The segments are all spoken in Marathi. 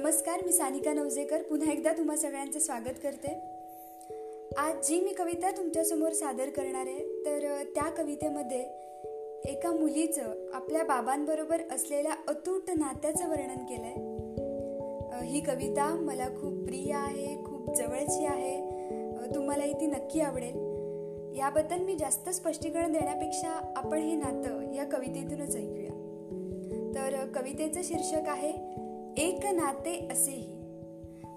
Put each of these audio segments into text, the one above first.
नमस्कार मी सानिका नवजेकर. पुन्हा एकदा तुम्हा सगळ्यांचं स्वागत करते. आज जी मी कविता तुमच्यासमोर सादर करणार आहे तर त्या कवितेमध्ये एका मुलीचं आपल्या बाबांबरोबर असलेल्या अतूट नात्याचं वर्णन केलं आहे ही कविता मला खूप प्रिय आहे खूप जवळची आहे तुम्हालाही ती नक्की आवडेल. याबद्दल मी जास्त स्पष्टीकरण देण्यापेक्षा आपण हे नातं या कवितेतूनच ऐकूया. तर कवितेचं शीर्षक आहे एक नाते असेही.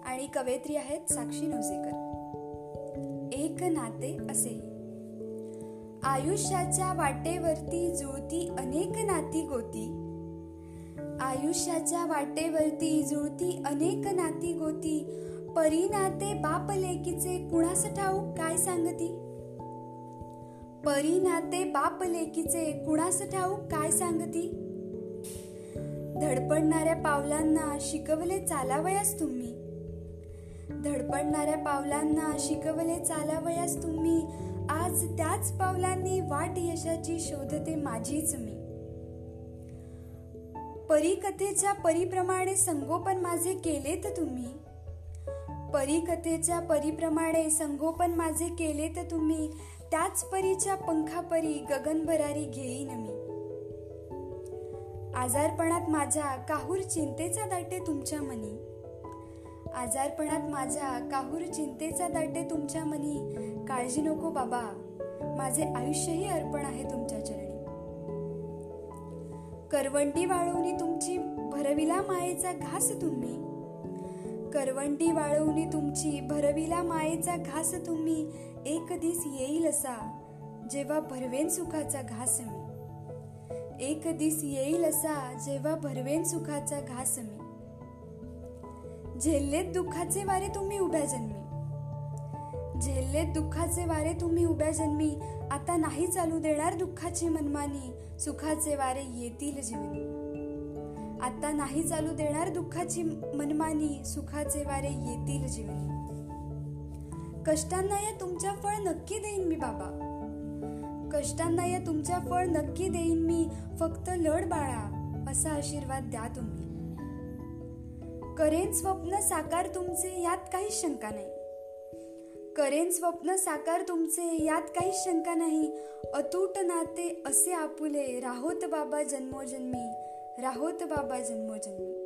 आणि कवयित्री आहेत साक्षी नवसेकर. एक नाते असेही. आयुष्याच्या वाटेवरती जुळती अनेक नाती गोती. आयुष्याच्या वाटेवरती जुळती अनेक नाती गोती. परी नाते बाप लेकीचे कुणास ठाऊक काय सांगती? परी नाते बाप लेकीचे कुणास ठाऊक काय सांगती? धडपडणाऱ्या पावलांना शिकवले चालावयास तुम्ही. धडपडणाऱ्या पावलांना शिकवले चालावयास तुम्ही. आज त्याच पावलांनी वाट यशाची शोधते माझीच मी. परीकथेच्या परीप्रमाणे संगोपन माझे केलेत तुम्ही. परिकथेच्या परीप्रमाणे संगोपन माझे केले तर तुम्ही. त्याच परीच्या पंखापरी गगनभरारी घेईन मी. आजारपणात माझ्या काहूर चिंतेचा दाटे तुमच्या मनी. आजारपणात माझ्या काहूर चिंतेचा दाटे तुमच्या मनी. काळजी नको बाबा. माझे आयुष्यही अर्पण आहे तुमच्या चरणी. करवंडी वाळवणी तुमची भरविला मायेचा घास तुम्ही. करवंडी वाळवणी तुमची भरविला मायेचा घास तुम्ही. एक दिस येईल असा. जेव्हा भरवेन सुखाचा घास मी. एक दिस येईल असा जेव्हा भरवेन सुखाचा घास मी. झेल्लेत दुःखाचे वारे तुम्ही उभ्या जन्मी. झेल्लेत दुःखाचे वारे तुम्ही उभ्या जन्मी. आता नाही चालू देणार दुःखाची मनमानी. सुखाचे वारे येतील जीवनी. आता नाही चालू देणार दुःखाची मनमानी. सुखाचे वारे येतील जीवनी. कष्टांना या तुमच्या फळ नक्की देईन मी बाबा. कष्टांना या तुमच्या फळ नक्की देईन मी. फक्त लढ बाळा असा आशीर्वाद द्या तुम्ही. करेन स्वप्न साकार तुमचे यात काही शंका नाही. करेन स्वप्न साकार तुमचे यात काही शंका नाही. अतूट नाते असे आपुले राहोत बाबा जन्मोजन्मी राहोत बाबा जन्मोजन्मी.